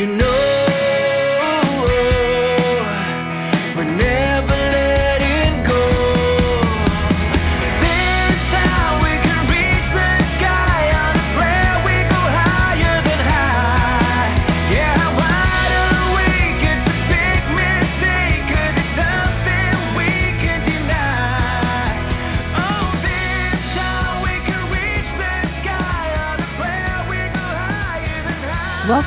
you know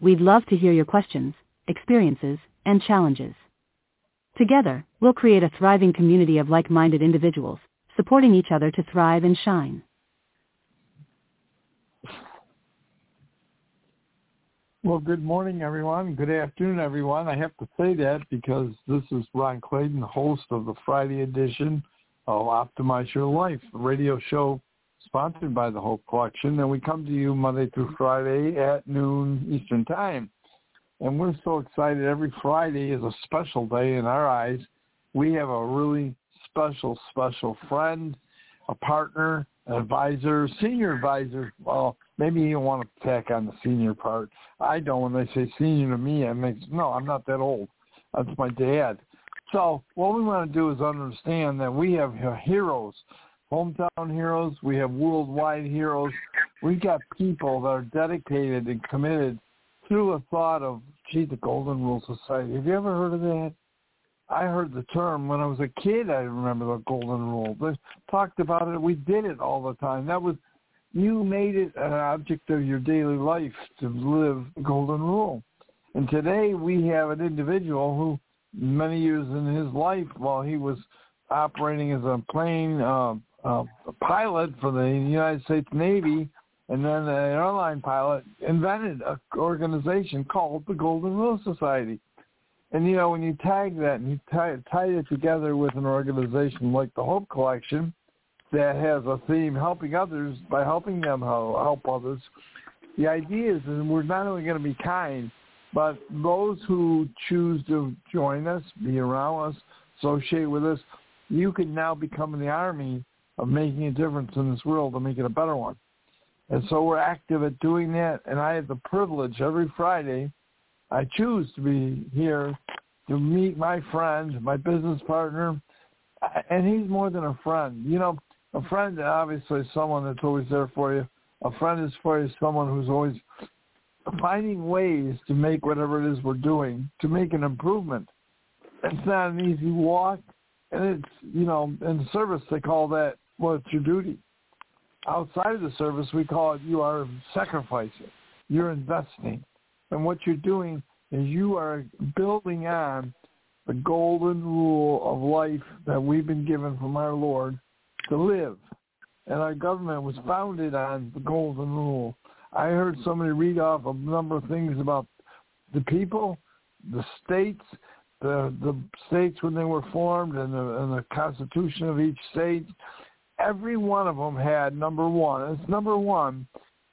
We'd love to hear your questions, experiences, and challenges. Together, we'll create a thriving community of like-minded individuals, supporting each other to thrive and shine. Well, good morning, everyone. Good afternoon, everyone. I have to say that because this is Ron Clayton, host of the Friday edition of Optimize Your Life, radio show sponsored by the Hope Collection. And we come to you Monday through Friday at noon Eastern Time. And we're so excited. Every Friday is a special day in our eyes. We have a really special, special friend, a partner, an advisor, senior advisor. Well, maybe you don't want to tack on the senior part. I don't. When they say senior to me, it makes no. I'm not that old. That's my dad. So what we want to do is understand that we have heroes, hometown heroes. We have worldwide heroes. We've got people that are dedicated and committed through a thought of, gee, the Golden Rule Society. Have you ever heard of that? I heard the term when I was a kid. I remember the Golden Rule. They talked about it. We did it all the time. That was you made it an object of your daily life to live the Golden Rule. And today we have an individual who, many years in his life, while he was operating as a plane uh, uh, pilot for the United States Navy, and then an airline pilot, invented an organization called the Golden Rule Society. And you know, when you tag that and you tie, tie it together with an organization like the Hope Collection that has a theme helping others by helping them help others, the idea is that we're not only going to be kind, but those who choose to join us, be around us, associate with us, you can now become in the army of making a difference in this world to make it a better one. And so we're active at doing that. And I have the privilege every Friday, I choose to be here to meet my friend, my business partner, and he's more than a friend. You know, a friend is obviously someone that's always there for you. A friend is for you someone who's always finding ways to make whatever it is we're doing to make an improvement. It's not an easy walk, and it's you know in service they call that well it's your duty. Outside of the service we call it you are sacrificing, you're investing, and what you're doing is you are building on the golden rule of life that we've been given from our Lord to live. And our government was founded on the golden rule. I heard somebody read off a number of things about the people, the states, the the states when they were formed, and the, and the constitution of each state. Every one of them had number one. It's number one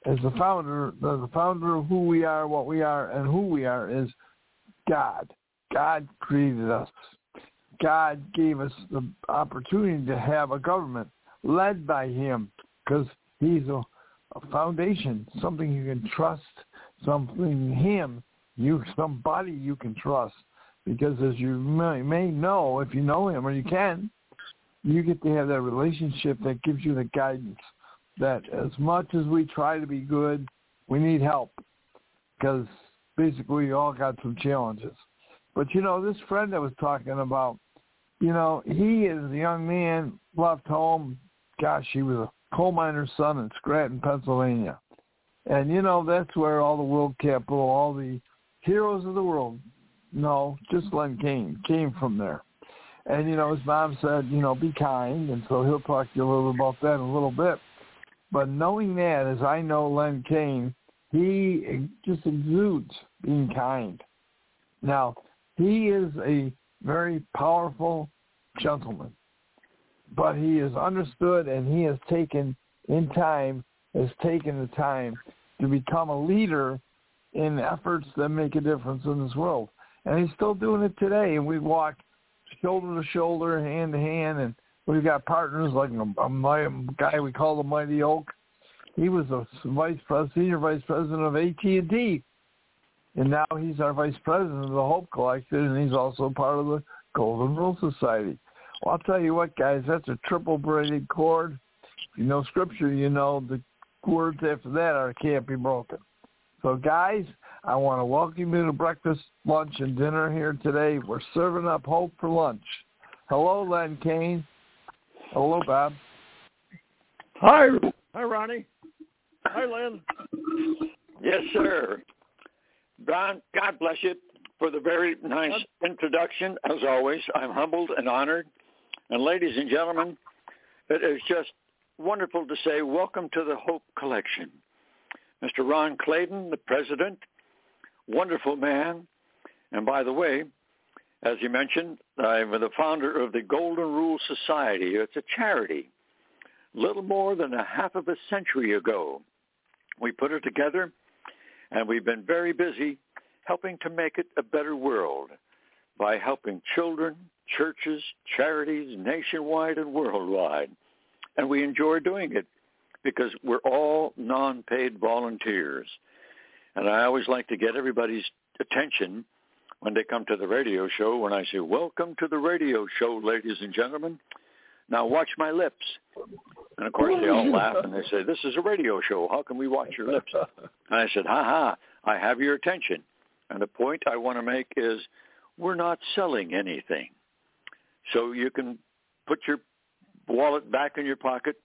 as the founder, the, founder of who we are, what we are, and who we are is God. God created us. God gave us the opportunity to have a government led by him because he's a, a foundation, something you can trust, something him, you somebody you can trust. Because as you may, may know, if you know him or you can, you get to have that relationship that gives you the guidance that as much as we try to be good, we need help because basically we all got some challenges. But you know, this friend I was talking about, you know, he is a young man, left home. Gosh, he was a coal miner's son in Scranton, Pennsylvania. And, you know, that's where all the world capital, all the heroes of the world, no, just Len Kaine, came from there. And, you know, his mom said, you know, be kind. And so he'll talk to you a little about that in a little bit. But knowing that, as I know Len Kaine, he just exudes being kind. Now, he is a very powerful gentleman, but he is understood and he has taken in time, has taken the time to become a leader in efforts that make a difference in this world. And he's still doing it today. And we walk shoulder to shoulder, hand to hand, and we've got partners like a, a, guy we call the Mighty Oak. He was a vice president, senior vice president of AT&T, and now he's our vice president of the Hope Collective, and he's also part of the Golden Rule Society. Well, I'll tell you what, guys, that's a triple braided cord. If you know Scripture, you know the words after that are can't be broken. So, guys, I want to welcome you to breakfast, lunch, and dinner here today. We're serving up hope for lunch. Hello, Len Kaine. Hello, Bob. Hi, hi, Ronnie. Hi, Len. Yes, sir. Don, God bless you for the very nice uh, introduction. As always, I'm humbled and honored. And ladies and gentlemen, it is just wonderful to say welcome to the Hope Collection. Mr. Ron Clayton, the president, wonderful man. And by the way, as you mentioned, I'm the founder of the Golden Rule Society. It's a charity. Little more than a half of a century ago, we put it together, and we've been very busy helping to make it a better world by helping children, churches, charities nationwide and worldwide. And we enjoy doing it because we're all non-paid volunteers. And I always like to get everybody's attention when they come to the radio show when I say, welcome to the radio show, ladies and gentlemen. Now watch my lips. And of course they all laugh and they say, this is a radio show. How can we watch your lips? And I said, ha ha, I have your attention. And the point I want to make is we're not selling anything. So you can put your wallet back in your pocket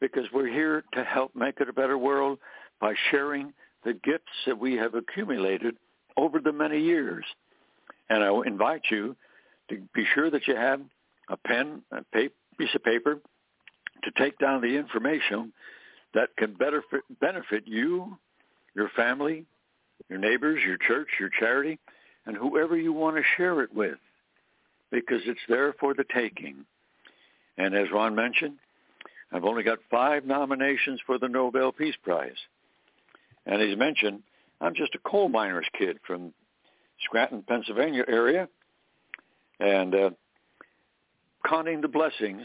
because we're here to help make it a better world by sharing the gifts that we have accumulated over the many years. And I invite you to be sure that you have a pen, a piece of paper to take down the information that can better benefit you, your family, your neighbors, your church, your charity, and whoever you want to share it with because it's there for the taking. And as Ron mentioned, I've only got five nominations for the Nobel Peace Prize. And he's mentioned, I'm just a coal miner's kid from Scranton, Pennsylvania area, and uh, counting the blessings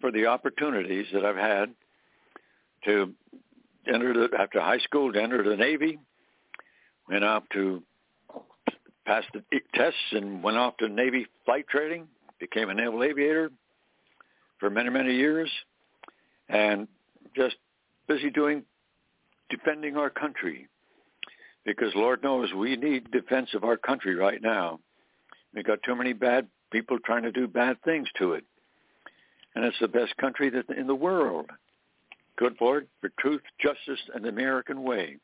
for the opportunities that I've had to enter the, after high school to enter the Navy, went off to pass the tests and went off to Navy flight training, became a naval aviator for many, many years, and just busy doing defending our country because Lord knows we need defense of our country right now. We got too many bad people trying to do bad things to it. And it's the best country that in the world. Good Lord, for truth, justice, and the American way.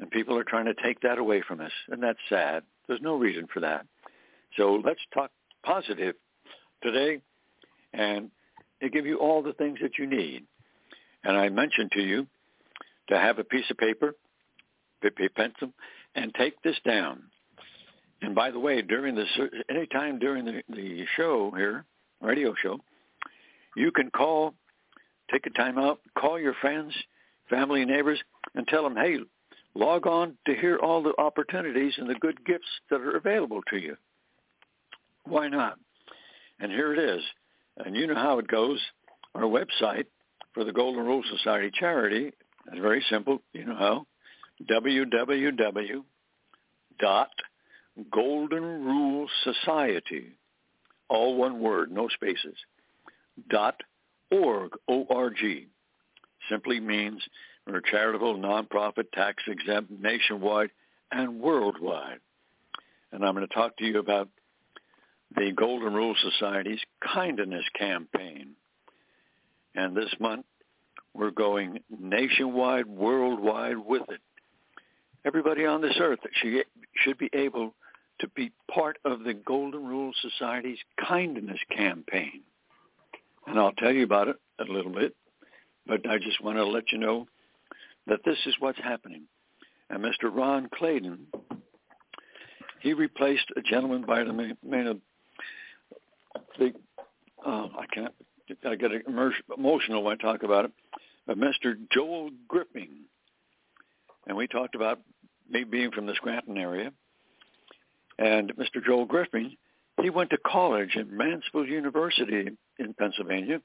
And people are trying to take that away from us. And that's sad. There's no reason for that. So let's talk positive today and to give you all the things that you need. And I mentioned to you to have a piece of paper, a pencil, and take this down. And by the way, during this, anytime during the, the show here, radio show, you can call, take a time out, call your friends, family, neighbors, and tell them, hey, log on to hear all the opportunities and the good gifts that are available to you. Why not? And here it is. And you know how it goes. Our website for the Golden Rule Society charity is very simple. You know how? www.goldenrulesociety, all one word, no spaces, dot org, O-R-G. Simply means we're a charitable, nonprofit, tax-exempt, nationwide, and worldwide. And I'm going to talk to you about the Golden Rule Society's kindness campaign. And this month, we're going nationwide, worldwide with it. Everybody on this earth should be able to be part of the Golden Rule Society's kindness campaign. And I'll tell you about it a little bit, but I just want to let you know that this is what's happening. And Mr. Ron Clayton, he replaced a gentleman by the name of the uh, I can't I get emotional when I talk about it, but Mr. Joel Gripping, and we talked about me being from the Scranton area, and Mr. Joel Gripping, he went to college at Mansfield University in Pennsylvania,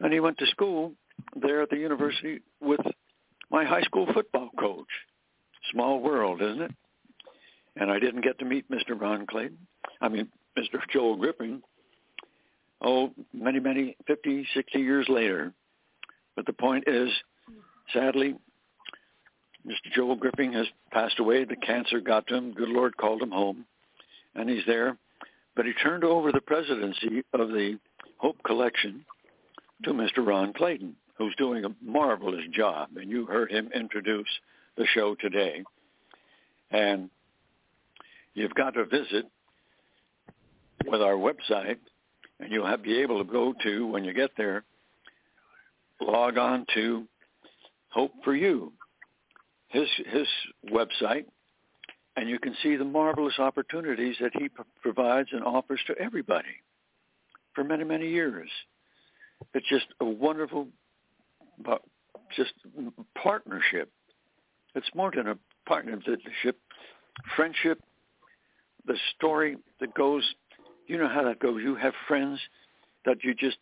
and he went to school there at the university with my high school football coach. Small world, isn't it? And I didn't get to meet Mr. Ron Clayton. I mean, Mr. Joel Gripping. Oh, many, many, 50, 60 years later. But the point is, sadly, Mr. Joel Gripping has passed away. The cancer got to him. Good Lord called him home, and he's there. But he turned over the presidency of the Hope Collection to Mr. Ron Clayton, who's doing a marvelous job. And you heard him introduce the show today. And you've got to visit with our website, and you'll be able to go to, when you get there, log on to Hope for You, his, his website, and you can see the marvelous opportunities that he p- provides and offers to everybody for many, many years. It's just a wonderful, just partnership. It's more than a partnership, friendship. The story that goes, you know how that goes. You have friends that you just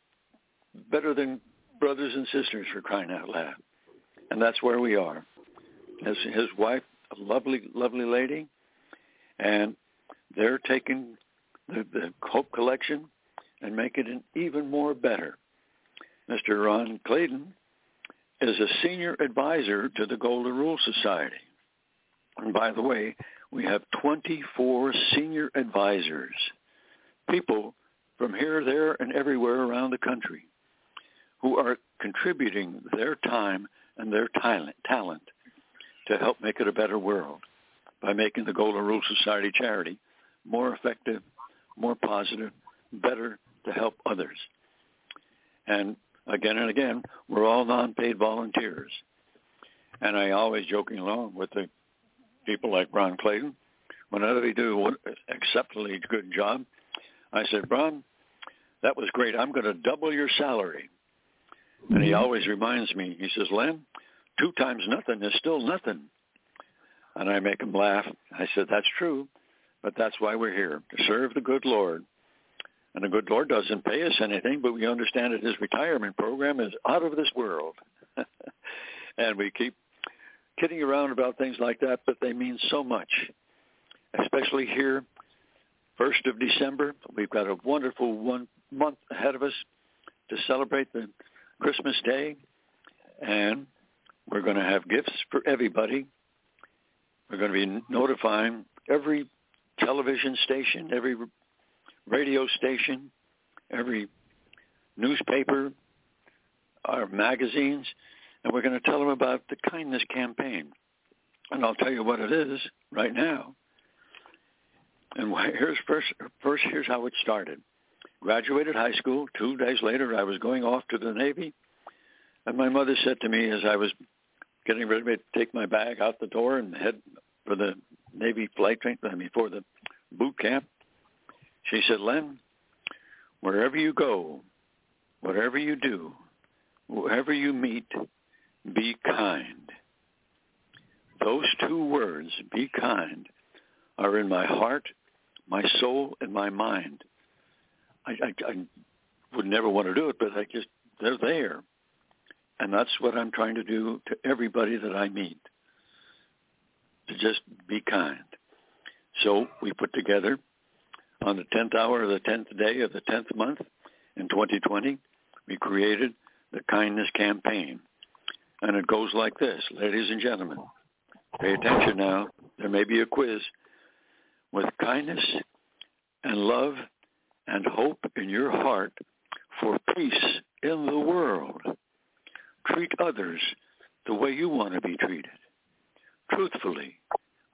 better than brothers and sisters for crying out loud, and that's where we are. His his wife, a lovely, lovely lady, and they're taking the, the Hope Collection and making it even more better. Mr. Ron Clayton is a senior advisor to the Golden Rule Society. And by the way, we have 24 senior advisors, people from here, there, and everywhere around the country who are contributing their time and their talent, to help make it a better world by making the Golden Rule Society charity more effective, more positive, better to help others. And again and again, we're all non-paid volunteers. And I always joking along with the people like Ron Clayton, whenever they do an exceptionally good job, I said, Ron, that was great. I'm going to double your salary. And he mm-hmm. always reminds me, he says, Len, two times nothing is still nothing. And I make him laugh. I said, that's true, but that's why we're here, to serve the good Lord. And the good Lord doesn't pay us anything, but we understand that his retirement program is out of this world. and we keep kidding around about things like that, but they mean so much, especially here, 1st of December. We've got a wonderful one month ahead of us to celebrate the Christmas Day, and we're going to have gifts for everybody. We're going to be notifying every television station, every radio station, every newspaper, our magazines, and we're going to tell them about the kindness campaign. And I'll tell you what it is right now. And here's first, first here's how it started. Graduated high school. Two days later, I was going off to the Navy, and my mother said to me as I was getting ready to take my bag out the door and head for the Navy flight train, I mean, for the boot camp, she said, Len, wherever you go, whatever you do, whoever you meet, be kind. Those two words, be kind, are in my heart, my soul, and my mind. I, I, I would never want to do it, but I just, they're there. And that's what I'm trying to do to everybody that I meet, to just be kind. So we put together on the 10th hour of the 10th day of the 10th month in 2020, we created the Kindness Campaign. And it goes like this, ladies and gentlemen. Pay attention now. There may be a quiz. With kindness and love and hope in your heart for peace in the world, treat others the way you want to be treated, truthfully,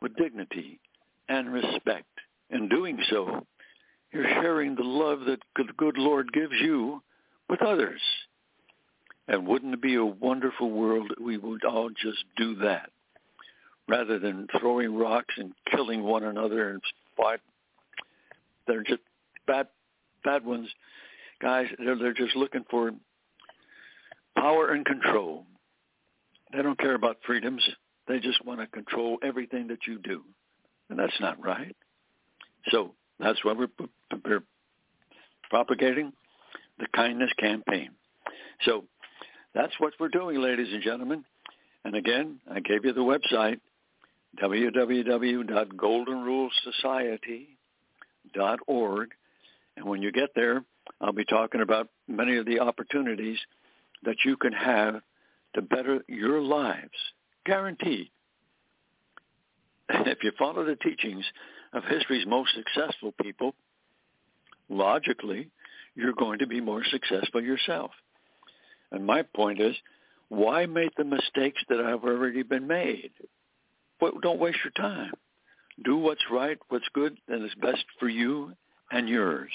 with dignity and respect. In doing so, you're sharing the love that the good Lord gives you with others. And wouldn't it be a wonderful world if we would all just do that rather than throwing rocks and killing one another and qualified. They're just bad, bad ones, guys. They're they're just looking for power and control. They don't care about freedoms. They just want to control everything that you do, and that's not right. So that's why we're, we're propagating the kindness campaign. So that's what we're doing, ladies and gentlemen. And again, I gave you the website, www.goldenrulesociety.org. And when you get there, I'll be talking about many of the opportunities that you can have to better your lives, guaranteed. If you follow the teachings of history's most successful people, logically, you're going to be more successful yourself. And my point is, why make the mistakes that have already been made? Don't waste your time. Do what's right, what's good, and is best for you and yours,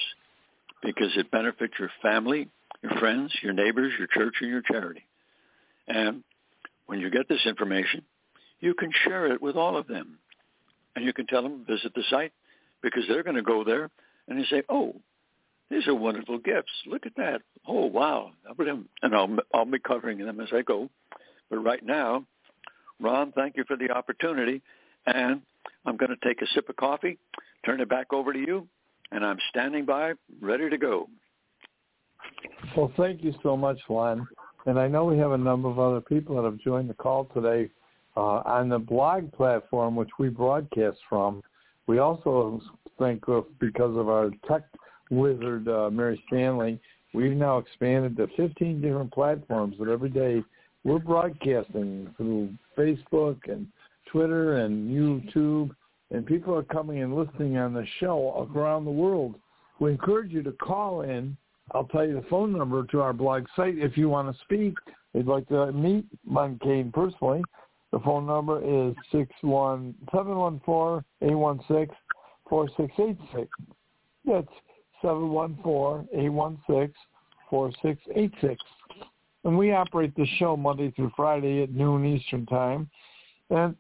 because it benefits your family, your friends, your neighbors, your church, and your charity. And when you get this information, you can share it with all of them. And you can tell them, visit the site, because they're going to go there and they say, oh, these are wonderful gifts. Look at that. Oh, wow. And I'll, I'll be covering them as I go. But right now, Ron, thank you for the opportunity. And I'm going to take a sip of coffee, turn it back over to you, and I'm standing by, ready to go. Well, thank you so much, Len. And I know we have a number of other people that have joined the call today uh, on the blog platform, which we broadcast from. We also think of, because of our tech wizard, uh, Mary Stanley, we've now expanded to 15 different platforms that every day we're broadcasting through Facebook and Twitter and YouTube, and people are coming and listening on the show around the world. We encourage you to call in. I'll tell you the phone number to our blog site if you want to speak. They'd like to meet Mon Kaine personally. The phone number is six one seven one four eight one six four six eight six. That's seven one four eight one six four six eight six. And we operate the show Monday through Friday at noon Eastern Time. And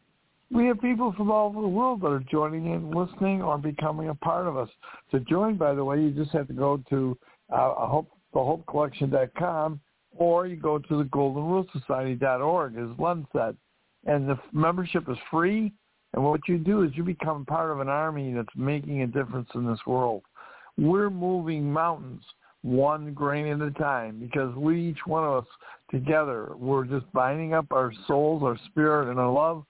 we have people from all over the world that are joining in, listening, or becoming a part of us. To join, by the way, you just have to go to uh, hope, thehopecollection.com or you go to the goldenrulesociety.org, as Len said. And the membership is free. And what you do is you become part of an army that's making a difference in this world. We're moving mountains one grain at a time because we each one of us together we're just binding up our souls our spirit and our love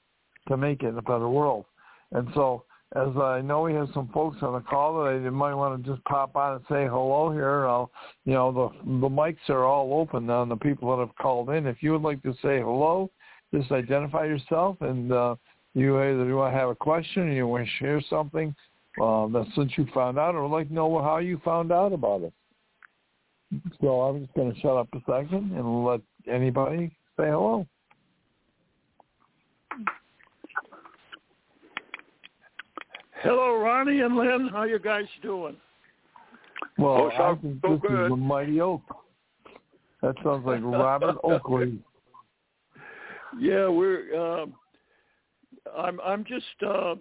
to make it a better world. And so as i know we have some folks on the call that i might want to just pop on and say hello here. I'll you know the the mics are all open on the people that have called in. If you would like to say hello just identify yourself and uh you either you want to have a question or you want to share something uh, that since you found out or like to know how you found out about it so I'm just going to shut up a second and let anybody say hello. Hello, Ronnie and Lynn. How you guys doing? Well, Oh, I sounds think so this good. is the Mighty Oak. That sounds like Robert Oakley. Yeah, we're. Um, I'm. I'm just uh,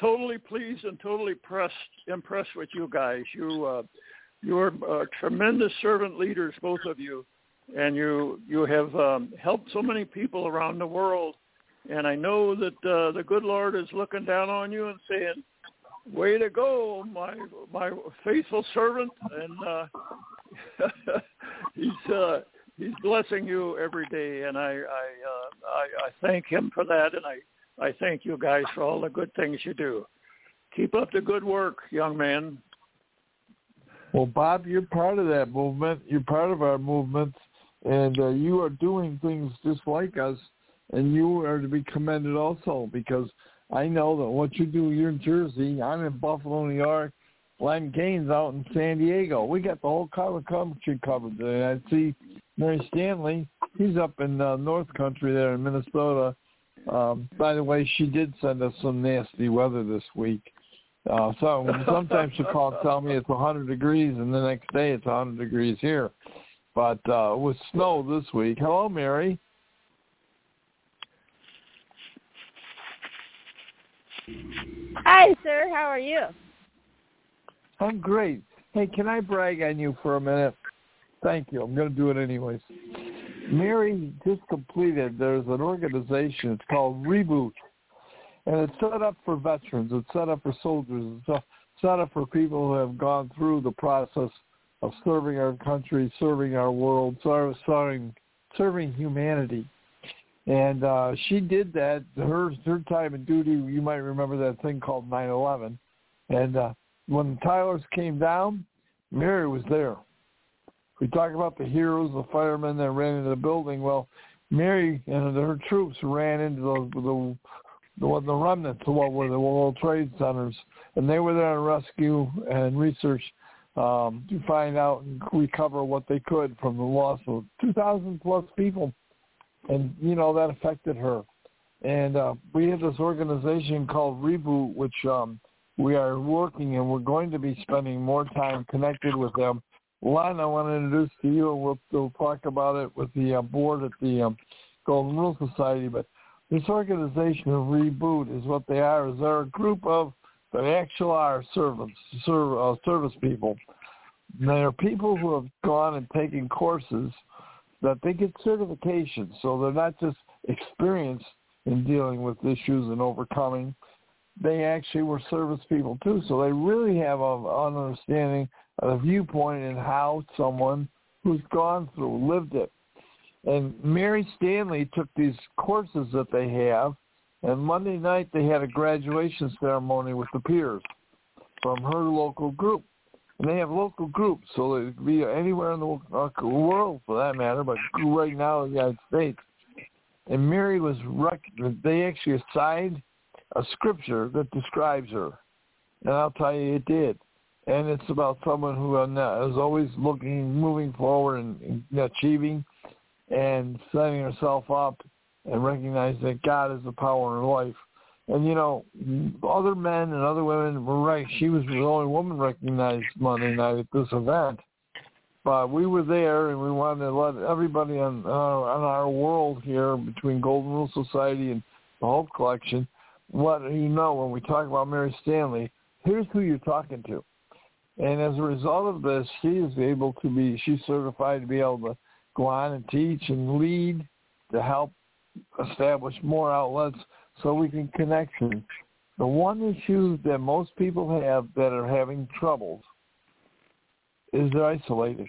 totally pleased and totally pressed, impressed with you guys. You. Uh, you're uh, tremendous servant leaders, both of you, and you you have um, helped so many people around the world. And I know that uh, the good Lord is looking down on you and saying, "Way to go, my my faithful servant!" And uh, he's uh, he's blessing you every day, and I I, uh, I I thank him for that, and I I thank you guys for all the good things you do. Keep up the good work, young man. Well, Bob, you're part of that movement. You're part of our movement, and uh, you are doing things just like us, and you are to be commended also because I know that what you do, you're in Jersey, I'm in Buffalo, New York, Len Kaine's out in San Diego. We got the whole country covered. And I see Mary Stanley, he's up in uh, North Country there in Minnesota. Um, by the way, she did send us some nasty weather this week. Uh, so sometimes she'll call and tell me it's 100 degrees, and the next day it's 100 degrees here. But uh, with snow this week. Hello, Mary. Hi, sir. How are you? I'm great. Hey, can I brag on you for a minute? Thank you. I'm going to do it anyways. Mary just completed, there's an organization, it's called Reboot. And it's set up for veterans. It's set up for soldiers. It's set up for people who have gone through the process of serving our country, serving our world, serving, serving humanity. And uh, she did that. Her her time in duty, you might remember that thing called 9/11. And uh, when the Tyler's came down, Mary was there. We talk about the heroes, the firemen that ran into the building. Well, Mary and her troops ran into the the the, the remnants of what were the World Trade Centers, and they were there to rescue and research um, to find out and recover what they could from the loss of 2,000 plus people, and you know that affected her. And uh, we have this organization called Reboot, which um, we are working, and we're going to be spending more time connected with them. Lon, I want to introduce to you, and we'll, we'll talk about it with the uh, board at the um, Golden Rule Society. But this organization of Reboot is what they are. Is they're a group of that actually are servants, serv, uh, service people. And they are people who have gone and taken courses that they get certifications, so they're not just experienced in dealing with issues and overcoming. They actually were service people too, so they really have a, an understanding, a viewpoint in how someone who's gone through lived it. And Mary Stanley took these courses that they have, and Monday night they had a graduation ceremony with the peers from her local group. And they have local groups, so it could be anywhere in the uh, world for that matter, but right now in the United States. And Mary was, rec- they actually assigned a scripture that describes her. And I'll tell you, it did. And it's about someone who uh, is always looking, moving forward and achieving and setting herself up and recognizing that God is the power in her life. And you know, other men and other women were right. She was the only woman recognized Monday night at this event. But we were there, and we wanted to let everybody on uh, on our world here between Golden Rule Society and the Hope Collection let you know when we talk about Mary Stanley. Here's who you're talking to. And as a result of this, she is able to be, she's certified to be able to go on and teach and lead to help establish more outlets so we can connect. The one issue that most people have that are having troubles is they're isolated.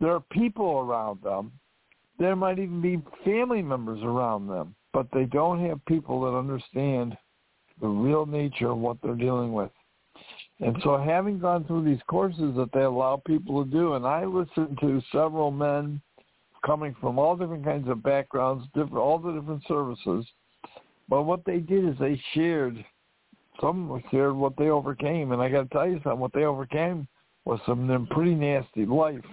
There are people around them. There might even be family members around them, but they don't have people that understand the real nature of what they're dealing with. And so having gone through these courses that they allow people to do, and I listened to several men coming from all different kinds of backgrounds, different, all the different services. But what they did is they shared, some shared what they overcame. And I got to tell you something, what they overcame was some pretty nasty life.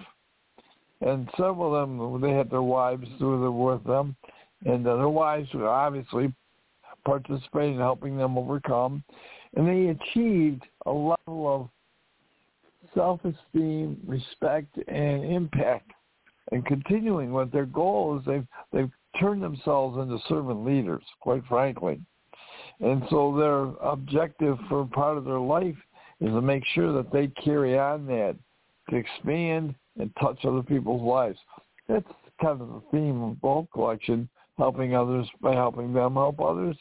And several of them, they had their wives with them. And their wives were obviously participating in helping them overcome and they achieved a level of self-esteem, respect, and impact. And continuing with their goal they've they've turned themselves into servant leaders, quite frankly. And so their objective for part of their life is to make sure that they carry on that, to expand and touch other people's lives. That's kind of the theme of Hope Collection, helping others by helping them help others.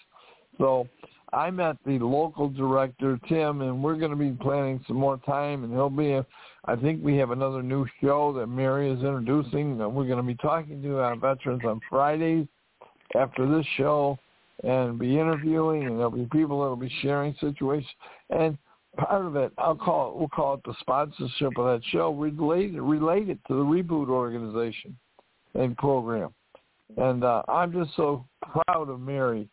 So I met the local director, Tim, and we're going to be planning some more time, and he'll be, I think we have another new show that Mary is introducing that we're going to be talking to our veterans on Fridays after this show, and be interviewing, and there'll be people that will be sharing situations. And part of it, I'll call it, we'll call it the sponsorship of that show, related related to the Reboot organization and program. And uh, I'm just so proud of Mary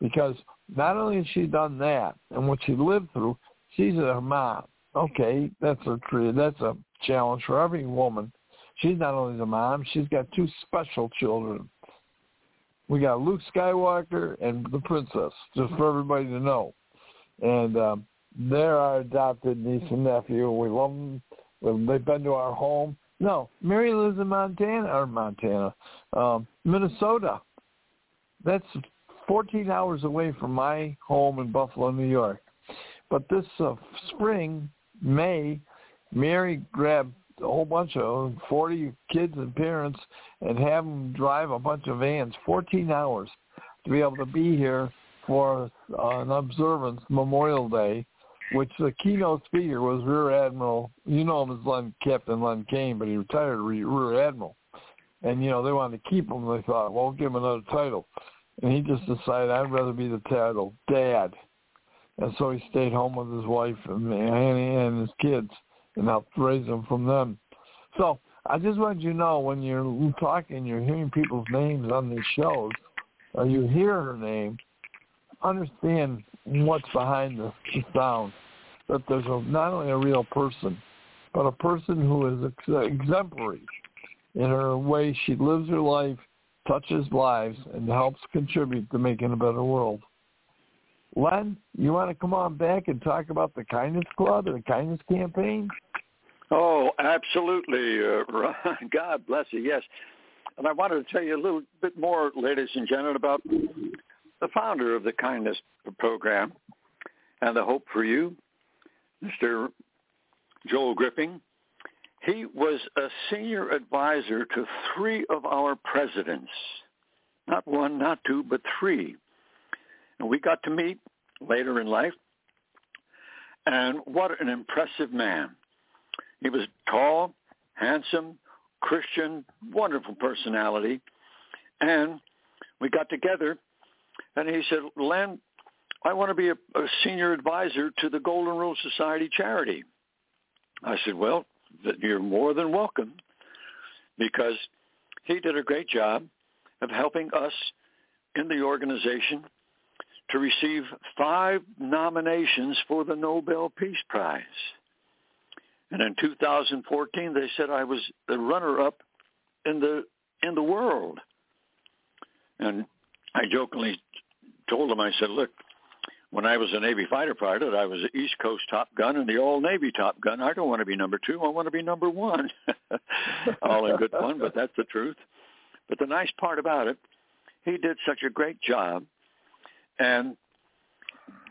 because not only has she done that and what she lived through, she's a mom. Okay, that's a that's a challenge for every woman. She's not only the mom, she's got two special children. We got Luke Skywalker and the princess, just for everybody to know. And um, they're our adopted niece and nephew. We love them. They've been to our home. No, Mary lives in Montana or Montana, um, Minnesota. That's 14 hours away from my home in Buffalo, New York. But this uh, spring, May, Mary grabbed a whole bunch of 40 kids and parents and have them drive a bunch of vans, 14 hours, to be able to be here for uh, an observance Memorial Day, which the keynote speaker was Rear Admiral. You know him as Len, Captain Len Kaine, but he retired Rear Admiral. And you know they wanted to keep him. They thought, we'll give him another title, and he just decided I'd rather be the title Dad. And so he stayed home with his wife and Annie and his kids and helped raise them from them. So I just want you to know when you're talking, you're hearing people's names on these shows, or you hear her name, understand what's behind the, the sound. That there's a, not only a real person, but a person who is ex- exemplary in her way she lives her life, touches lives, and helps contribute to making a better world. Len, you want to come on back and talk about the Kindness Club and the Kindness Campaign? Oh, absolutely, uh, God bless you. Yes, and I wanted to tell you a little bit more, ladies and gentlemen, about the founder of the Kindness Program and the Hope for You, Mr. Joel Gripping. He was a senior advisor to three of our presidents, not one, not two, but three. And we got to meet later in life. And what an impressive man. He was tall, handsome, Christian, wonderful personality. And we got together and he said, Len, I want to be a, a senior advisor to the Golden Rule Society charity. I said, well, you're more than welcome because he did a great job of helping us in the organization to receive five nominations for the Nobel Peace Prize. And in 2014, they said I was the runner-up in the in the world. And I jokingly told them, I said, look, when I was a Navy fighter pilot, I was the East Coast Top Gun and the All Navy Top Gun. I don't want to be number two. I want to be number one. All in good fun, but that's the truth. But the nice part about it, he did such a great job. And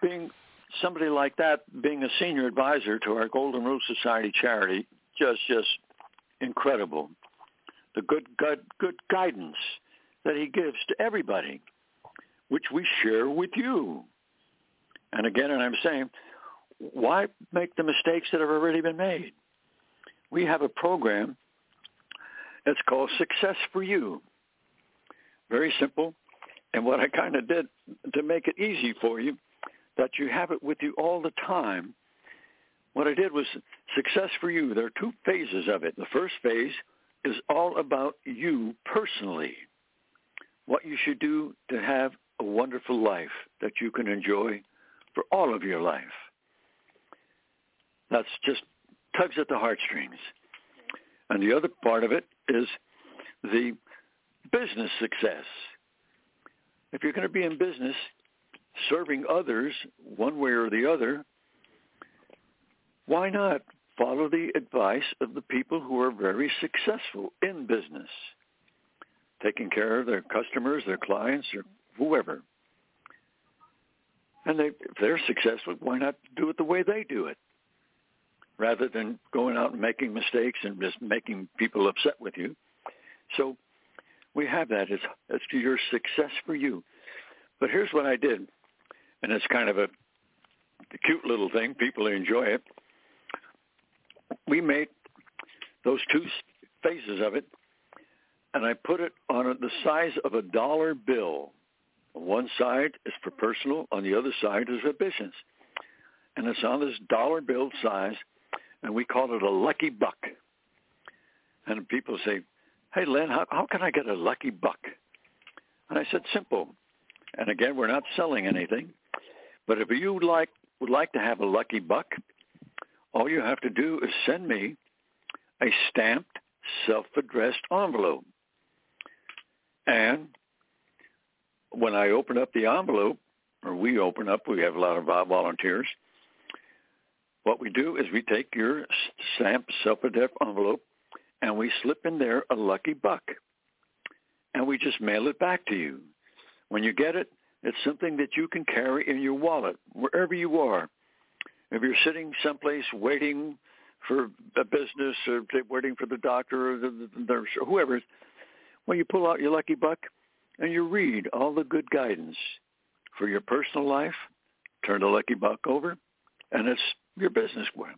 being somebody like that, being a senior advisor to our Golden Rule Society charity, just, just incredible. The good, good, good guidance that he gives to everybody, which we share with you. And again, and I'm saying, why make the mistakes that have already been made? We have a program that's called Success for You. Very simple. And what I kind of did to make it easy for you, that you have it with you all the time, what I did was Success for You. There are two phases of it. The first phase is all about you personally, what you should do to have a wonderful life that you can enjoy for all of your life. That's just tugs at the heartstrings. And the other part of it is the business success. If you're going to be in business serving others one way or the other, why not follow the advice of the people who are very successful in business, taking care of their customers, their clients, or whoever. And they, if they're successful, why not do it the way they do it? Rather than going out and making mistakes and just making people upset with you. So we have that. as it's your success for you. But here's what I did, and it's kind of a, cute little thing. People enjoy it. We made those two phases of it, and I put it on the size of a dollar bill. One side is for personal, on the other side is for business. And it's on this dollar bill size, and we call it a lucky buck. And people say, hey, Len, how, how can I get a lucky buck? And I said, simple. And again, we're not selling anything. But if you like would like to have a lucky buck, all you have to do is send me a stamped, self-addressed envelope. And when I open up the envelope, or we open up, we have a lot of volunteers. What we do is we take your stamped self-addressed envelope and we slip in there a lucky buck. And we just mail it back to you. When you get it, It's something that you can carry in your wallet wherever you are. If you're sitting someplace waiting for a business or waiting for the doctor or the, nurse or whoever, well, you pull out your lucky buck and you read all the good guidance for your personal life. Turn the lucky buck over, and it's your business one.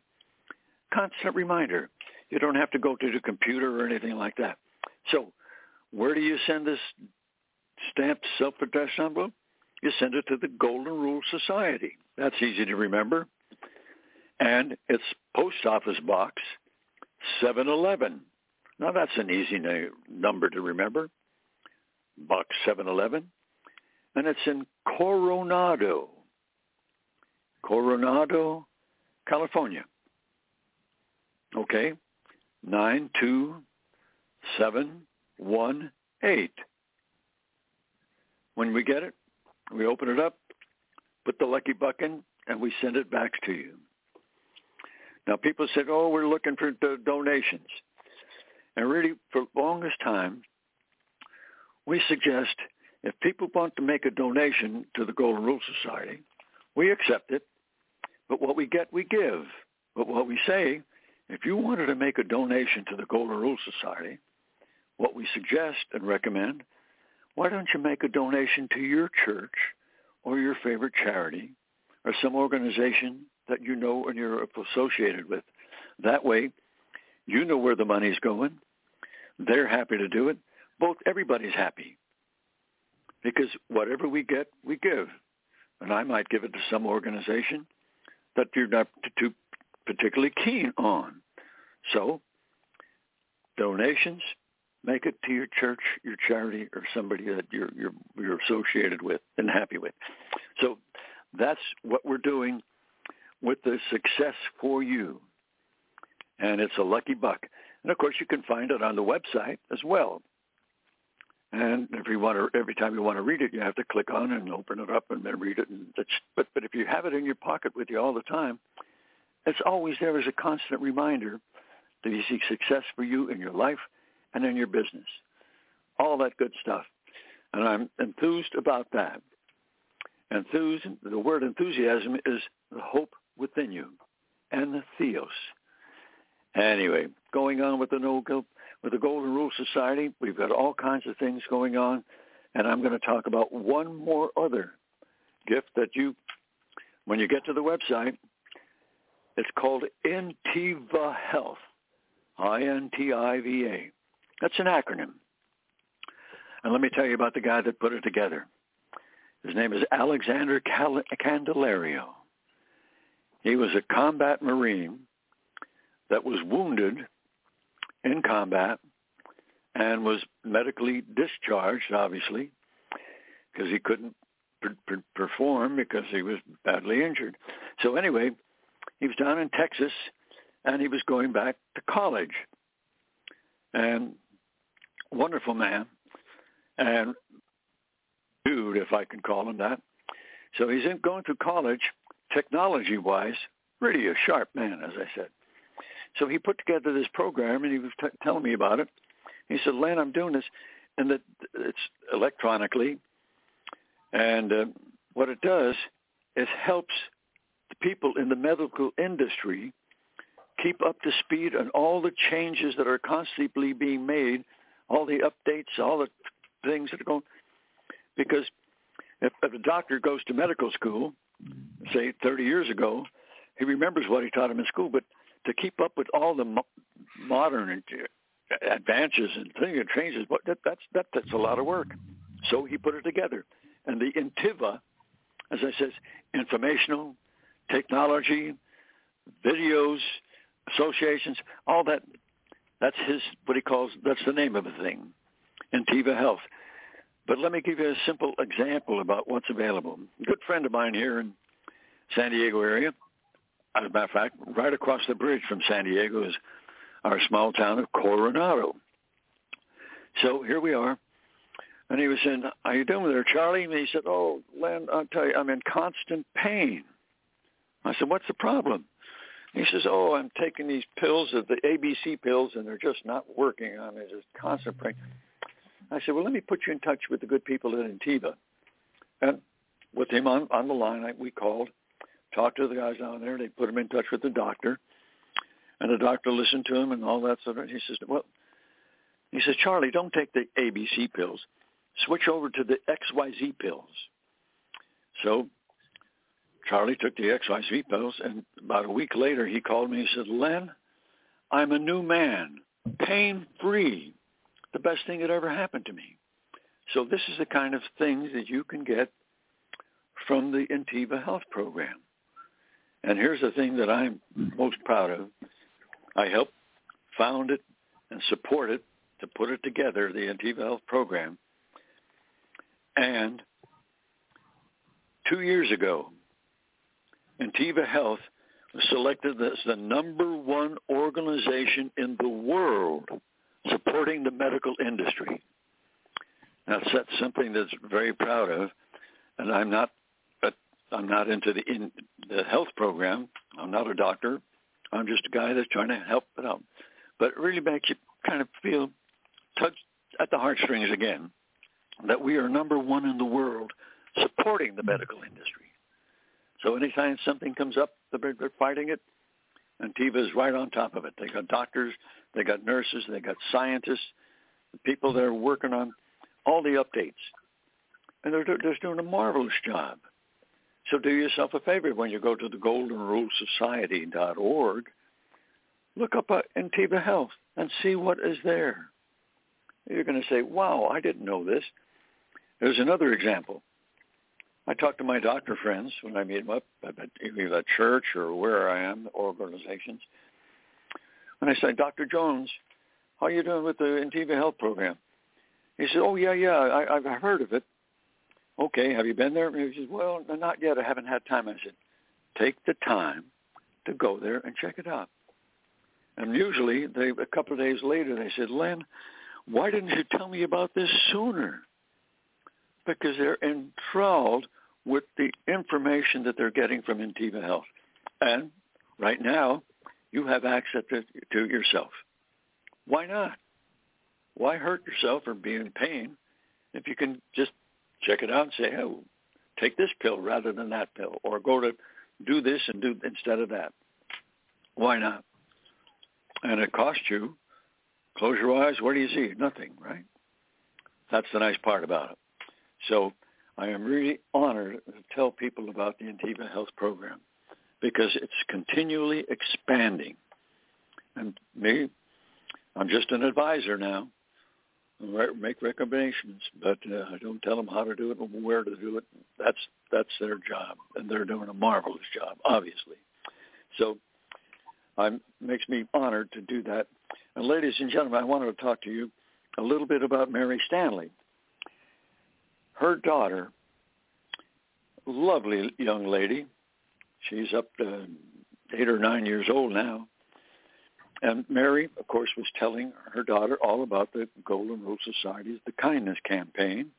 Constant reminder. You don't have to go to the computer or anything like that. So, where do you send this stamped self-addressed envelope? You send it to the Golden Rule Society. That's easy to remember. And it's Post Office Box 711. Now that's an easy number to remember. Box 711. And it's in Coronado, Coronado, California. Okay, 92718. When we get it, we open it up, put the lucky buck in, and we send it back to you. Now, people said, oh, we're looking for do- donations. And really, for the longest time, we suggest if people want to make a donation to the Golden Rule Society, we accept it. But what we get, we give. But what we say, if you wanted to make a donation to the Golden Rule Society, what we suggest and recommend, why don't you make a donation to your church or your favorite charity or some organization that you know and you're associated with? That way, you know where the money's going. They're happy to do it. Both everybody's happy because whatever we get, we give. And I might give it to some organization that you're not too particularly keen on. So donations, make it to your church, your charity, or somebody that you're you're you're associated with and happy with. So that's what we're doing with the success for you. And it's a lucky buck. And of course you can find it on the website as well. And if you want to, every time you want to read it, you have to click on and open it up and then read it. And but but if you have it in your pocket with you all the time, it's always there as a constant reminder that you seek success for you in your life and in your business. All that good stuff. And I'm enthused about that. Enthused, the word enthusiasm is the hope within you and the theos. Anyway, going on with the no with the Golden Rule Society, we've got all kinds of things going on, and I'm going to talk about one more other gift that you, when you get to the website, it's called Intiva Health, I-N-T-I-V-A. That's an acronym. And let me tell you about the guy that put it together. His name is Alexander Cal- Candelario. He was a combat Marine that was wounded in combat and was medically discharged, obviously, because he couldn't per- per- perform because he was badly injured. So anyway, he was down in Texas, and he was going back to college. And wonderful man, and dude, if I can call him that. So he's in going through college, technology-wise, really a sharp man, as I said. So he put together this program, and he was t- telling me about it. He said, "Len, I'm doing this, and that it's electronically, and uh, what it does is helps the people in the medical industry keep up to speed on all the changes that are constantly being made, all the updates, all the things that are going. Because if, if a doctor goes to medical school, say 30 years ago, he remembers what he taught him in school, but to keep up with all the mo- modern uh, advances and things and changes, but that, that's that, that's a lot of work. So he put it together, and the Intiva, as I says, informational, technology, videos, associations, all that. That's his what he calls. That's the name of the thing, Intiva Health. But let me give you a simple example about what's available. A good friend of mine here in San Diego area, as a matter of fact, right across the bridge from San Diego is our small town of Coronado. So here we are. And he was saying, how you doing there, Charlie? And he said, oh, Len, I'll tell you, I'm in constant pain. I said, what's the problem? He says, oh, I'm taking these pills, of the ABC pills, and they're just not working on me. Just constant pain. I said, well, let me put you in touch with the good people at Intiva. And with him on, on the line. I, we called, talked to the guys down there. They put him in touch with the doctor. And the doctor listened to him and all that sort of. He says, well, he says, Charlie, don't take the ABC pills. Switch over to the XYZ pills. So Charlie took the XYZ pills, and about a week later, he called me and said, Len, I'm a new man, pain-free, the best thing that ever happened to me. So this is the kind of things that you can get from the Intiva Health Program. And here's the thing that I'm most proud of. I helped found it and support it to put it together, the Intiva Health Program. And two years ago, Intiva Health was selected as the number one organization in the world supporting the medical industry. Now, that's something that's very proud of, and I'm not, I'm not into the in the health program. I'm not a doctor. I'm just a guy that's trying to help it out. But it really makes you kind of feel touched at the heartstrings again that we are number one in the world supporting the medical industry. So anytime something comes up, they're, fighting it. Intiva right on top of it. They got doctors, they got nurses, they got scientists, people that are working on all the updates. And they're just doing a marvelous job. So do yourself a favor when you go to the Golden Rule Society.org, look up uh, Intiva Health and see what is there. You're going to say, wow, I didn't know this. There's another example. I talk to my doctor friends when I meet them up either at church or where I am, organizations. And I say, Dr. Jones, how are you doing with the Intiva Health Program? He said, oh, yeah, yeah, I, I've heard of it. Okay, have you been there? And he says, well, not yet. I haven't had time. I said, take the time to go there and check it out. And usually, they a couple of days later, they said, Len, why didn't you tell me about this sooner? Because they're enthralled with the information that they're getting from Intiva Health. And right now, you have access to, to yourself. Why not? Why hurt yourself or be in pain if you can just check it out and say, oh, take this pill rather than that pill, or go to do this and do instead of that. Why not? And it costs you. Close your eyes. What do you see? Nothing, right? That's the nice part about it. So I am really honored to tell people about the Intiva Health Program because it's continually expanding. And me, I'm just an advisor now make recommendations, but uh, I don't tell them how to do it or where to do it. That's that's their job, and they're doing a marvelous job, obviously. So, it makes me honored to do that. And ladies and gentlemen, I wanted to talk to you a little bit about Mary Stanley. Her daughter, lovely young lady, she's up to eight or nine years old now and Mary, of course, was telling her daughter all about the Golden Rule Society's The Kindness Campaign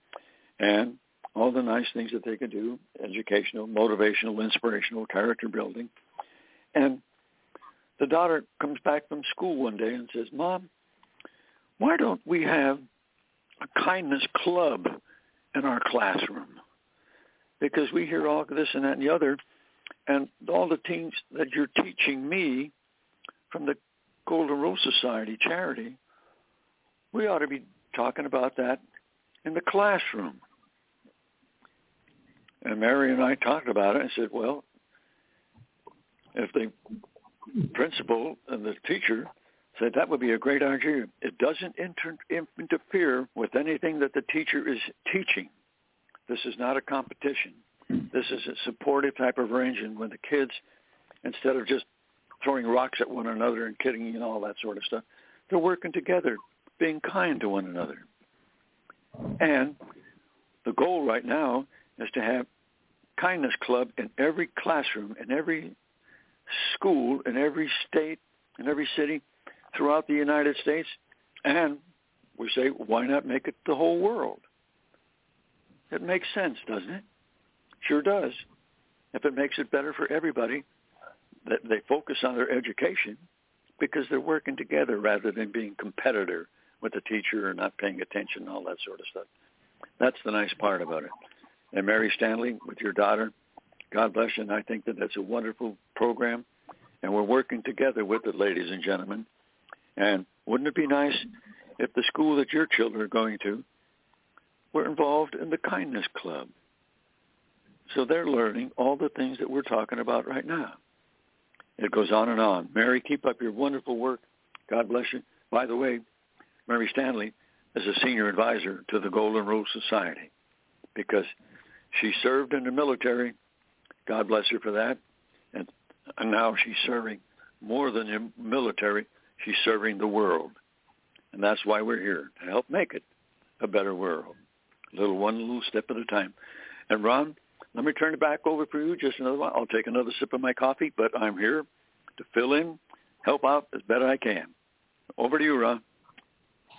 and all the nice things that they could do, educational, motivational, inspirational, character building. And the daughter comes back from school one day and says, Mom, why don't we have a kindness club in our classroom? Because we hear all this and that and the other, and all the things that you're teaching me from the Golden Rule Society charity, we ought to be talking about that in the classroom. And Mary and I talked about it and said, well, if the principal and the teacher said that would be a great idea, it doesn't inter- interfere with anything that the teacher is teaching. This is not a competition. This is a supportive type of arrangement when the kids, instead of just throwing rocks at one another and kidding and all that sort of stuff. They're working together, being kind to one another. And the goal right now is to have kindness club in every classroom, in every school, in every state, in every city throughout the United States. And we say, why not make it the whole world? It makes sense, doesn't it? Sure does. If it makes it better for everybody, they focus on their education because they're working together rather than being competitor with the teacher or not paying attention and all that sort of stuff. That's the nice part about it. and Mary Stanley with your daughter. God bless you, and I think that that's a wonderful program, and we're working together with it, ladies and gentlemen. And wouldn't it be nice if the school that your children are going to were involved in the Kindness Club? So they're learning all the things that we're talking about right now. It goes on and on. Mary, keep up your wonderful work. God bless you. By the way, Mary Stanley is a senior advisor to the Golden Rule Society because she served in the military. God bless her for that. And, and now she's serving more than the military. She's serving the world. And that's why we're here, to help make it a better world. Little one little step at a time. And Ron, let me turn it back over for you just another while. I'll take another sip of my coffee, but I'm here to fill in, help out as better I can. Over to you, Ron.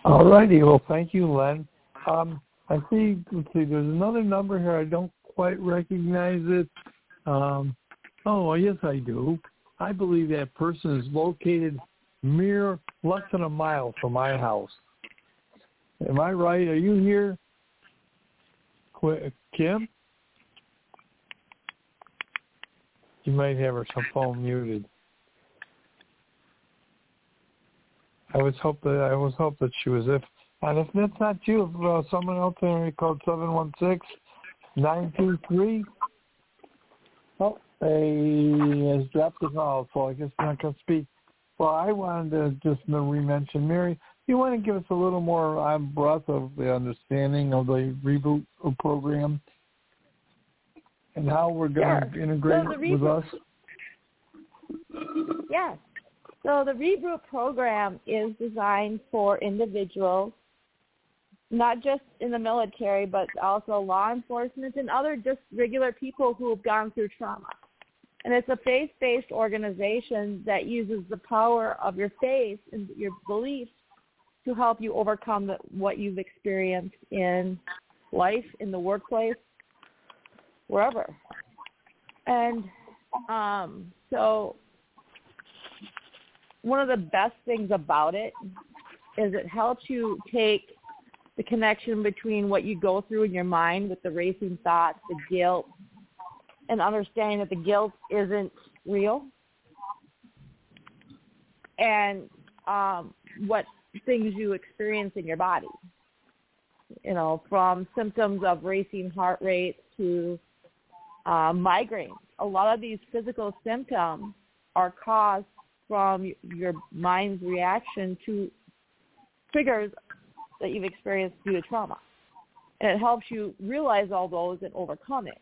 All righty. Well, thank you, Len. Um, I see. Let's see. There's another number here. I don't quite recognize it. Um, oh, yes, I do. I believe that person is located mere less than a mile from my house. Am I right? Are you here, Kim? You might have her phone muted. I was hope that I was hope that she was if and if that's not you, uh, someone else in called seven one six nine two three. Oh, he has dropped the call, so I guess not going to speak. Well, I wanted to just re-mention, Mary, you want to give us a little more um, breadth of the understanding of the reboot program and how we're going Sure. to integrate So with us? Yes. So the Reboot program is designed for individuals, not just in the military, but also law enforcement and other just regular people who have gone through trauma. And it's a faith-based organization that uses the power of your faith and your beliefs to help you overcome the, what you've experienced in life, in the workplace, wherever. And um, so one of the best things about it is it helps you take the connection between what you go through in your mind with the racing thoughts, the guilt, and understanding that the guilt isn't real, and um, what things you experience in your body. You know, from symptoms of racing heart rate to uh, migraines. A lot of these physical symptoms are caused from your mind's reaction to triggers that you've experienced due to trauma. And it helps you realize all those and overcome it.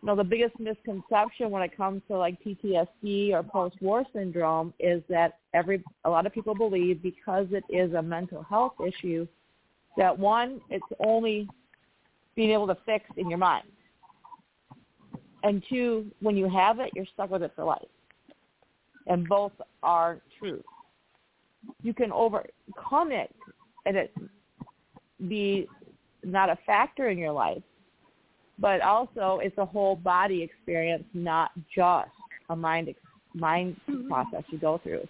You know, the biggest misconception when it comes to like PTSD or post-war syndrome is that every a lot of people believe because it is a mental health issue that one, it's only being able to fix in your mind. And two, when you have it, you're stuck with it for life and both are true. You can overcome it and it be not a factor in your life, but also it's a whole body experience, not just a mind mind process you go through.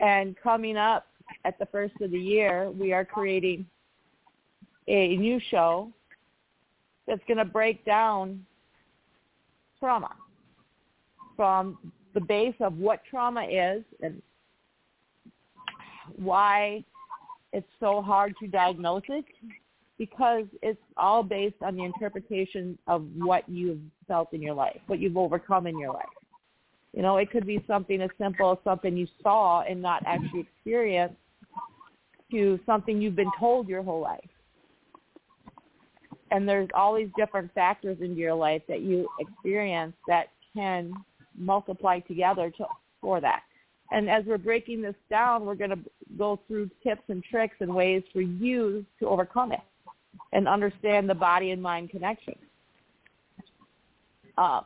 And coming up at the first of the year, we are creating a new show that's going to break down trauma from the base of what trauma is and why it's so hard to diagnose it because it's all based on the interpretation of what you've felt in your life, what you've overcome in your life. You know, it could be something as simple as something you saw and not actually experienced to something you've been told your whole life. And there's all these different factors into your life that you experience that can multiply together to, for that. And as we're breaking this down, we're going to go through tips and tricks and ways for you to overcome it and understand the body and mind connection. Uh,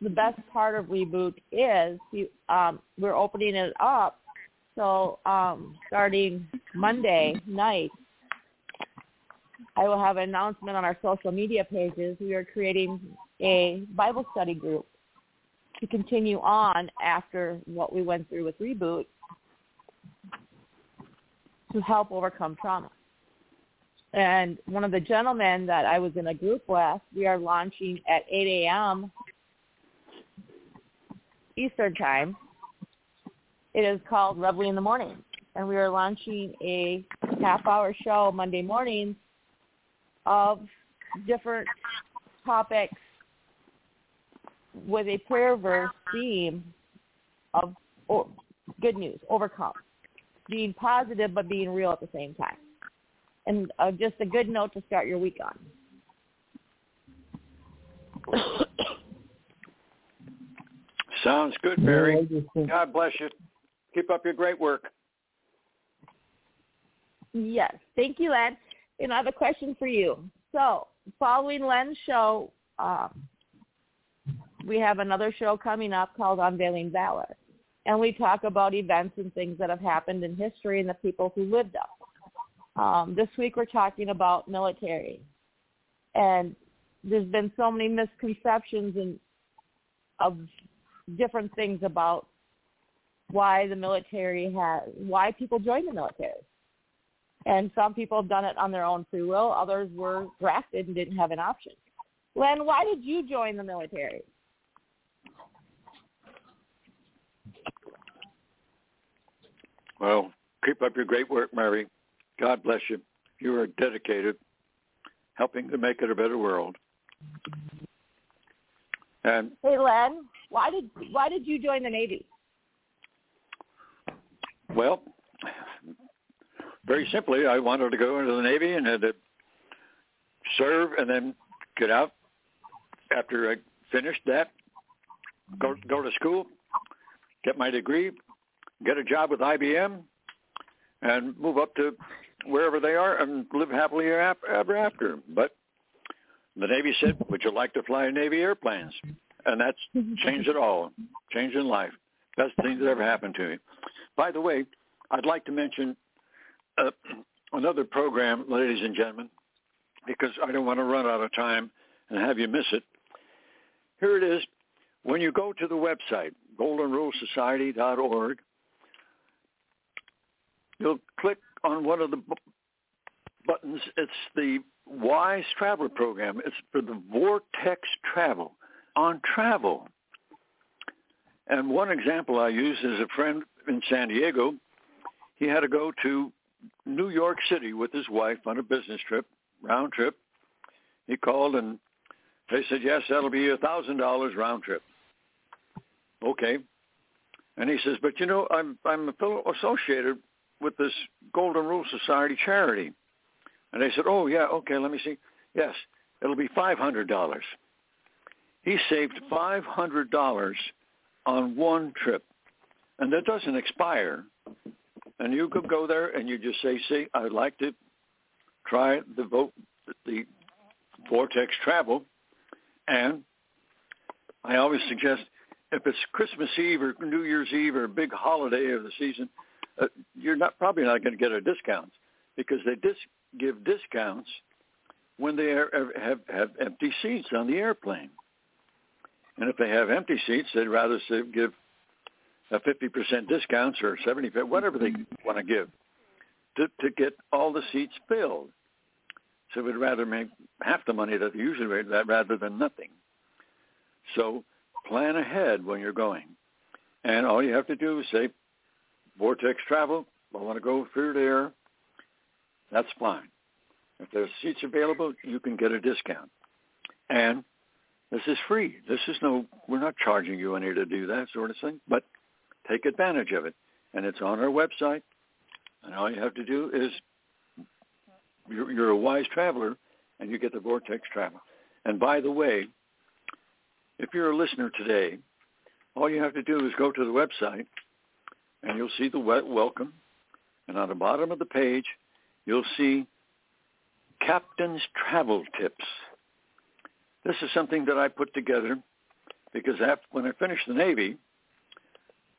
the best part of Reboot is you, um, we're opening it up. So um, starting Monday night, I will have an announcement on our social media pages. We are creating a Bible study group to continue on after what we went through with Reboot to help overcome trauma. And one of the gentlemen that I was in a group with, we are launching at 8 a.m. Eastern Time. It is called Reveille in the Morning. And we are launching a half-hour show Monday mornings of different topics with a prayer verse theme of or, good news, overcome, being positive but being real at the same time, and uh, just a good note to start your week on. Sounds good, Yeah, I Mary. God bless you. Keep up your great work. Yes, thank you, Len. And I have a question for you. So, following Len's show, um, we have another show coming up called Unveiling Valor. And we talk about events and things that have happened in history and the people who lived them. Um, this week we're talking about military. And there's been so many misconceptions and of different things about why the military has, why people join the military. And some people have done it on their own free will. Others were drafted and didn't have an option. Len, why did you join the military? Well, keep up your great work, Mary. God bless you. You are dedicated, helping to make it a better world. And Hey, Len, why did why did you join the Navy? well, very simply, I wanted to go into the Navy and had to serve and then get out after I finished that, go go to school, get my degree, get a job with IBM, and move up to wherever they are and live happily ever after. But the Navy said, "Would you like to fly Navy airplanes?" And that's changed it all, changed in life. Best thing that ever happened to me. By the way, I'd like to mention uh, another program, ladies and gentlemen, because I don't want to run out of time and have you miss it. Here it is. When you go to the website, goldenrulesociety.org, you'll click on one of the bu- buttons. It's the Wise Traveler Program. It's for the Vortex Travel on travel. And one example I use is a friend in San Diego. He had to go to New York City with his wife on a business trip, round trip. He called and they said, yes, that'll be a thousand dollars round trip. Okay. And he says, but you know, I'm I'm a fellow associated with this Golden Rule Society charity. And they said, oh yeah, okay, let me see. Yes, it'll be five hundred dollars. He saved five hundred dollars on one trip, and that doesn't expire. And you could go there and you just say, see, I'd like to try the vote, the Vortex travel, and I always suggest if it's Christmas Eve or New Year's Eve or a big holiday of the season, uh, you're not probably not going to get a discount because they dis- give discounts when they are, have have empty seats on the airplane. And if they have empty seats, they'd rather give Uh, 50% discounts or 70, whatever they want to give to, to get all the seats filled. So we'd rather make half the money that they usually rate that rather than nothing. So plan ahead when you're going. And all you have to do is say, Vortex Travel, I want to go through there. That's fine. If there's seats available, you can get a discount. And this is free. This is no, we're not charging you any to do that sort of thing, but take advantage of it. And it's on our website. And all you have to do is, you're, you're a wise traveler, and you get the Vortex Travel. And by the way, if you're a listener today, all you have to do is go to the website, and you'll see the we- welcome. And on the bottom of the page, you'll see Captain's Travel Tips. This is something that I put together because after, when I finished the Navy,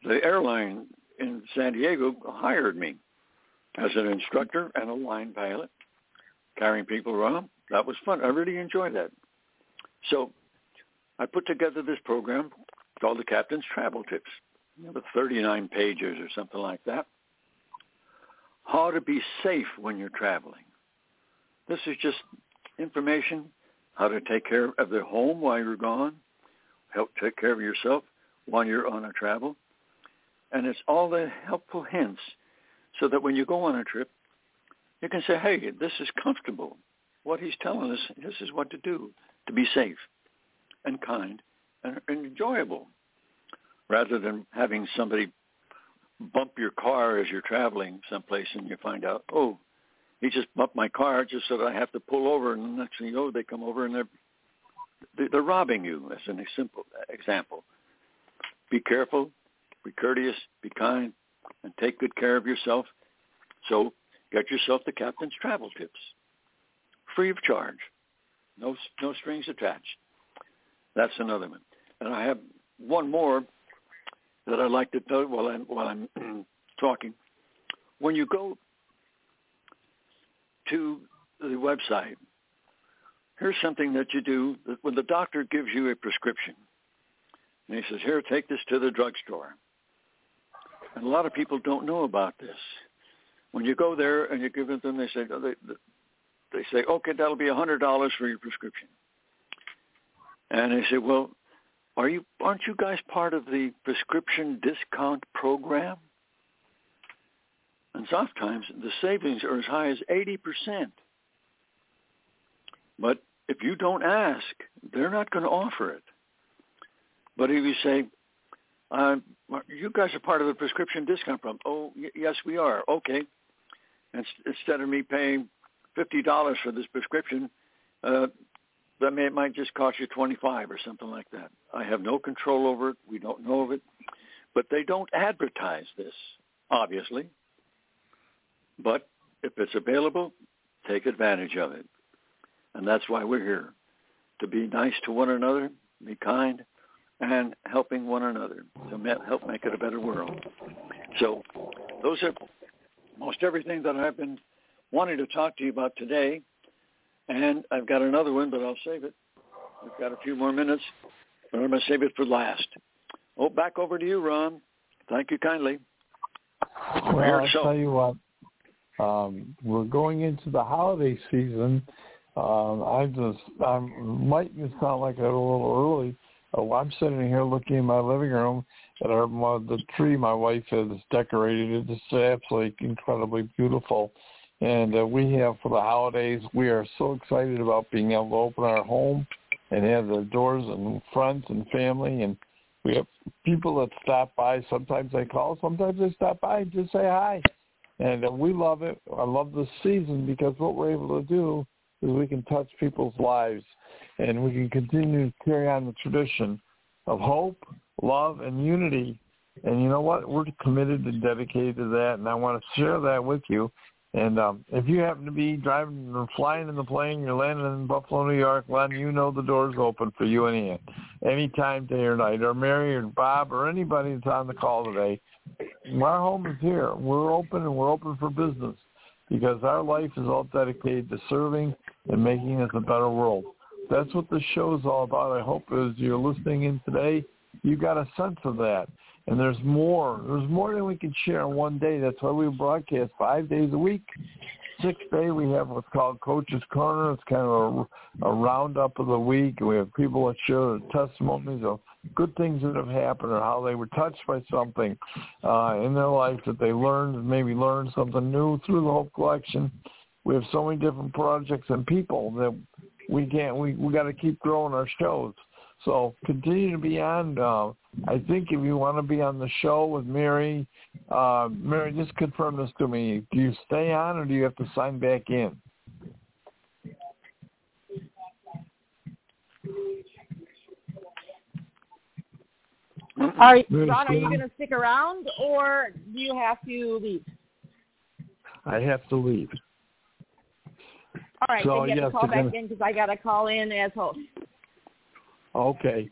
the airline in San Diego hired me as an instructor and a line pilot, carrying people around. That was fun. I really enjoyed that. So I put together this program called the Captain's Travel Tips, you with 39 pages or something like that. How to be safe when you're traveling. This is just information how to take care of the home while you're gone, help take care of yourself while you're on a travel. And it's all the helpful hints so that when you go on a trip, you can say, hey, this is comfortable. What he's telling us, this is what to do to be safe and kind and, enjoyable rather than having somebody bump your car as you're traveling someplace and you find out, oh, he just bumped my car just so that I have to pull over, and the next thing you know, they come over and they're they're robbing you. As an simple example, be careful, be courteous, be kind, and take good care of yourself. So get yourself the captain's travel tips, free of charge, no no strings attached. That's another one, and I have one more that I'd like to tell while I'm while I'm talking. When you go to the website, here's something that you do when the doctor gives you a prescription. And he says, here, take this to the drugstore. And a lot of people don't know about this. When you go there and you give it them, they say, they, they say, okay, that'll be a $100 for your prescription. And they say, well, are you, aren't you guys part of the prescription discount program? And sometimes the savings are as high as 80%. But if you don't ask, they're not going to offer it. But if you say, uh, you guys are part of the prescription discount program. Oh, y- yes, we are. Okay. And instead of me paying $50 for this prescription, uh, that may, it might just cost you 25 or something like that. I have no control over it. We don't know of it. But they don't advertise this, obviously. But if it's available, take advantage of it. And that's why we're here, to be nice to one another, be kind, and helping one another to help make it a better world. So those are most everything that I've been wanting to talk to you about today. And I've got another one, but I'll save it. We've got a few more minutes, but I'm going to save it for last. Oh, back over to you, Ron. Thank you kindly. Well, I'll tell you what. Um, we're going into the holiday season. Um, I just I might sound like a little early. Oh, I'm sitting here looking in my living room at our the tree my wife has decorated. It's absolutely incredibly beautiful. And uh, we have for the holidays, we are so excited about being able to open our home and have the doors and friends and family. And we have people that stop by. Sometimes they call, sometimes they stop by and just say hi and uh, we love it. I love this season because what we're able to do is we can touch people's lives, and we can continue to carry on the tradition of hope, love, and unity. And you know what? We're committed and dedicated to that, and I want to share that with you. And um, if you happen to be driving or flying in the plane, you're landing in Buffalo, New York, Len, you know the door's open for you and Ian. Anytime, day or night, or Mary or Bob or anybody that's on the call today. Our home is here. We're open and we're open for business because our life is all dedicated to serving and making us a better world. That's what the show is all about. I hope as you're listening in today, you got a sense of that. And there's more. There's more than we can share in one day. That's why we broadcast five days a week. Sixth day we have what's called Coach's Corner. It's kind of a, a roundup of the week. We have people that share their testimonies of good things that have happened or how they were touched by something uh, in their life that they learned, maybe learned something new through the Hope Collection. We have so many different projects and people that we can't. We we got to keep growing our shows. So continue to be on. Uh, I think if you want to be on the show with Mary, uh, Mary, just confirm this to me. Do you stay on or do you have to sign back in? Are Ron, are you going to stick around or do you have to leave? I have to leave. All right, So, then you have yes, to call back gonna- in because I got to call in as host. Okay.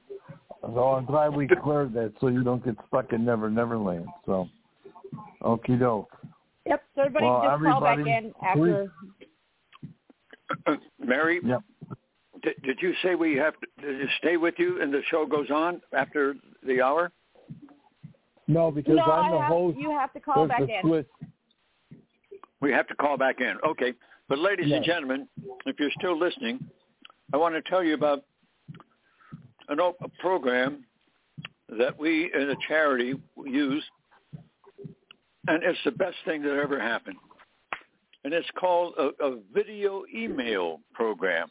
So I'm glad we cleared that so you don't get stuck in Never Never Land. So, okie doke. Yep, so everybody Well, just call back in after. Mary, Yep. did, did you say we have to, did it stay with you and the show goes on after the hour? No, because No, I'm the have, host. you have to call There's back in. switch. We have to call back in. Okay. But ladies and gentlemen, if you're still listening, I want to tell you about an, op- a program that we in a charity use, and it's the best thing that ever happened. And it's called a, a video email program.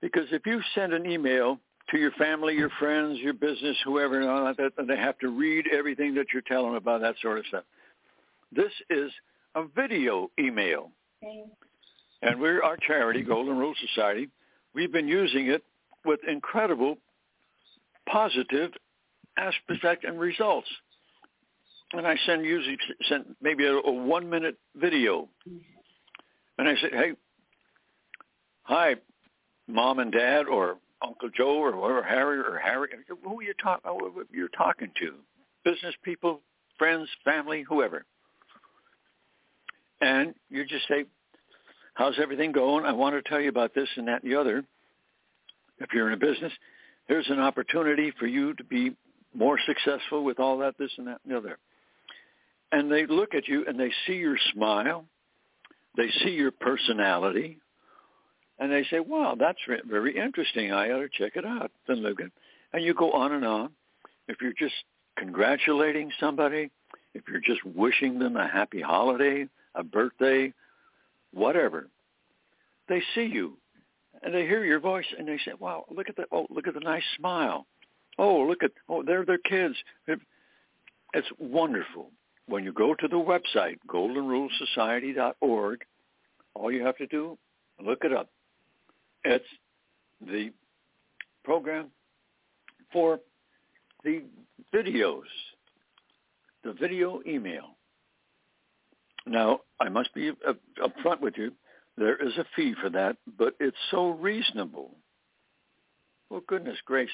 Because if you send an email to your family, your friends, your business, whoever, and all that, and they have to read everything that you're telling them about that sort of stuff. This is a video email. And we're our charity, Golden Rule Society. We've been using it with incredible positive aspect and results. And I send usually send maybe a, a one minute video. And I say, hey, hi, mom and dad, or Uncle Joe, or whoever, Harry, or Harry, who are you talk, you're talking to? Business people, friends, family, whoever. And you just say, how's everything going? I want to tell you about this and that and the other. If you're in a business, here's an opportunity for you to be more successful with all that, this and that and the other. And they look at you and they see your smile. They see your personality. And they say, wow, that's very interesting. I ought to check it out. Then look at, and you go on and on. If you're just congratulating somebody, if you're just wishing them a happy holiday, a birthday, whatever, they see you and they hear your voice and they say, wow, look at the, Oh, look at the nice smile. Oh, look at, oh, they're their kids. It's wonderful. When you go to the website, goldenrulesociety.org, all you have to do, look it up. It's the program for the videos, the video email. Now, I must be uh, upfront with you. There is a fee for that, but it's so reasonable. Well, goodness grace.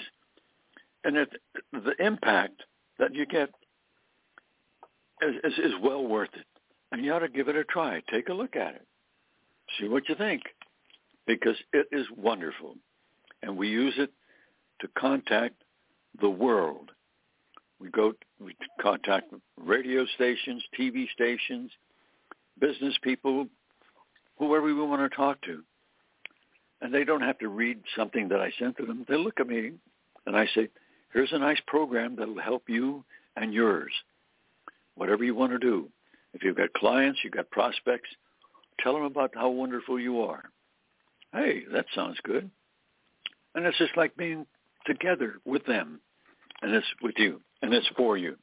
And it, the impact that you get is, is, is well worth it. And you ought to give it a try. Take a look at it. See what you think. Because it is wonderful. And we use it to contact the world. We go, we contact radio stations, TV stations, business people, whoever we want to talk to. And they don't have to read something that I sent to them. They look at me and I say, here's a nice program that'll help you and yours. Whatever you want to do. If you've got clients, you've got prospects, tell them about how wonderful you are. Hey, that sounds good. And it's just like being together with them. And it's with you. And it's for you.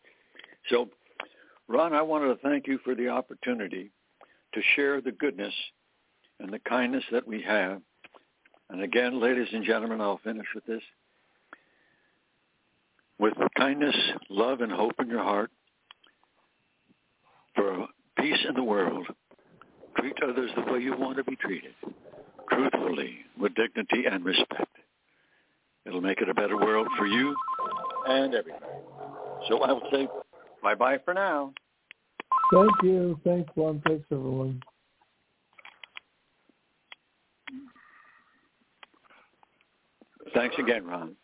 So, Ron, I wanted to thank you for the opportunity to share the goodness and the kindness that we have. And again, ladies and gentlemen, I'll finish with this. With kindness, love, and hope in your heart for peace in the world, treat others the way you want to be treated, truthfully, with dignity and respect. It'll make it a better world for you and everybody. So I will say bye-bye for now. Thank you. Thanks, Ron. Thanks, everyone. Thanks again, Ron.